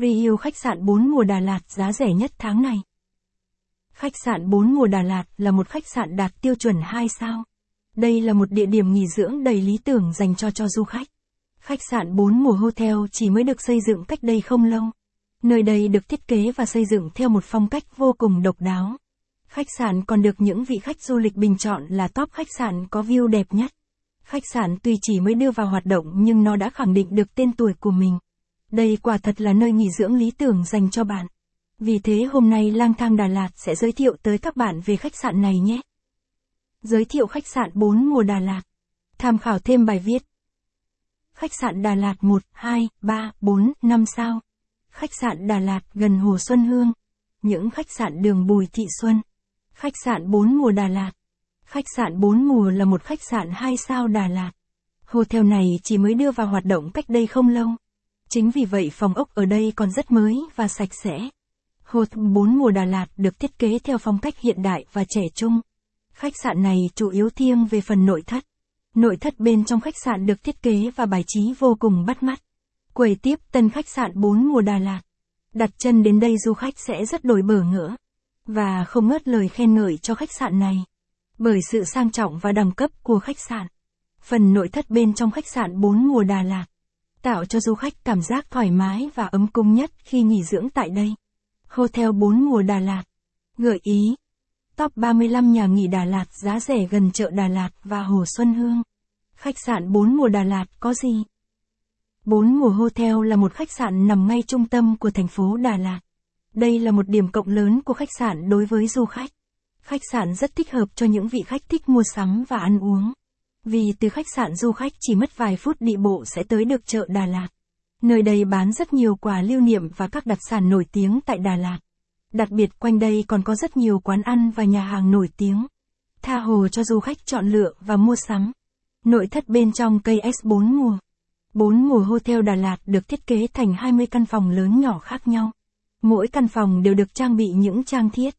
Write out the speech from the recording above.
Review khách sạn 4 mùa Đà Lạt giá rẻ nhất tháng này. Khách sạn 4 mùa Đà Lạt là một khách sạn đạt tiêu chuẩn 2 sao. Đây là một địa điểm nghỉ dưỡng đầy lý tưởng dành cho cho du khách. Khách sạn 4 mùa hotel chỉ mới được xây dựng cách đây không lâu. Nơi đây được thiết kế và xây dựng theo một phong cách vô cùng độc đáo. Khách sạn còn được những vị khách du lịch bình chọn là top khách sạn có view đẹp nhất. Khách sạn tuy chỉ mới đưa vào hoạt động nhưng nó đã khẳng định được tên tuổi của mình. Đây quả thật là nơi nghỉ dưỡng lý tưởng dành cho bạn. Vì thế hôm nay Lang Thang Đà Lạt sẽ giới thiệu tới các bạn về khách sạn này nhé. Giới thiệu khách sạn 4 mùa Đà Lạt. Tham khảo thêm bài viết. Khách sạn Đà Lạt 1, 2, 3, 4, 5 sao. Khách sạn Đà Lạt gần Hồ Xuân Hương. Những khách sạn đường Bùi Thị Xuân. Khách sạn 4 mùa Đà Lạt. Khách sạn 4 mùa là một khách sạn 2 sao Đà Lạt. Hotel này chỉ mới đưa vào hoạt động cách đây không lâu. Chính vì vậy phòng ốc ở đây còn rất mới và sạch sẽ. Hotel 4 mùa Đà Lạt được thiết kế theo phong cách hiện đại và trẻ trung. Khách sạn này chủ yếu thiêng về phần nội thất. Nội thất bên trong khách sạn được thiết kế và bài trí vô cùng bắt mắt. Quầy tiếp tân khách sạn 4 mùa Đà Lạt. Đặt chân đến đây du khách sẽ rất đổi bở ngỡ. Và không ngớt lời khen ngợi cho khách sạn này. Bởi sự sang trọng và đẳng cấp của khách sạn. Phần nội thất bên trong khách sạn 4 mùa Đà Lạt. Tạo cho du khách cảm giác thoải mái và ấm cung nhất khi nghỉ dưỡng tại đây. Hotel 4 mùa Đà Lạt. Gợi ý. Top 35 nhà nghỉ Đà Lạt giá rẻ gần chợ Đà Lạt và Hồ Xuân Hương. Khách sạn 4 mùa Đà Lạt có gì? 4 mùa Hotel là một khách sạn nằm ngay trung tâm của thành phố Đà Lạt. Đây là một điểm cộng lớn của khách sạn đối với du khách. Khách sạn rất thích hợp cho những vị khách thích mua sắm và ăn uống. Vì từ khách sạn du khách chỉ mất vài phút đi bộ sẽ tới được chợ Đà Lạt. Nơi đây bán rất nhiều quà lưu niệm và các đặc sản nổi tiếng tại Đà Lạt. Đặc biệt quanh đây còn có rất nhiều quán ăn và nhà hàng nổi tiếng. Tha hồ cho du khách chọn lựa và mua sắm. Nội thất bên trong cây S4 mùa. 4 mùa Hotel Đà Lạt được thiết kế thành 20 căn phòng lớn nhỏ khác nhau. Mỗi căn phòng đều được trang bị những trang thiết,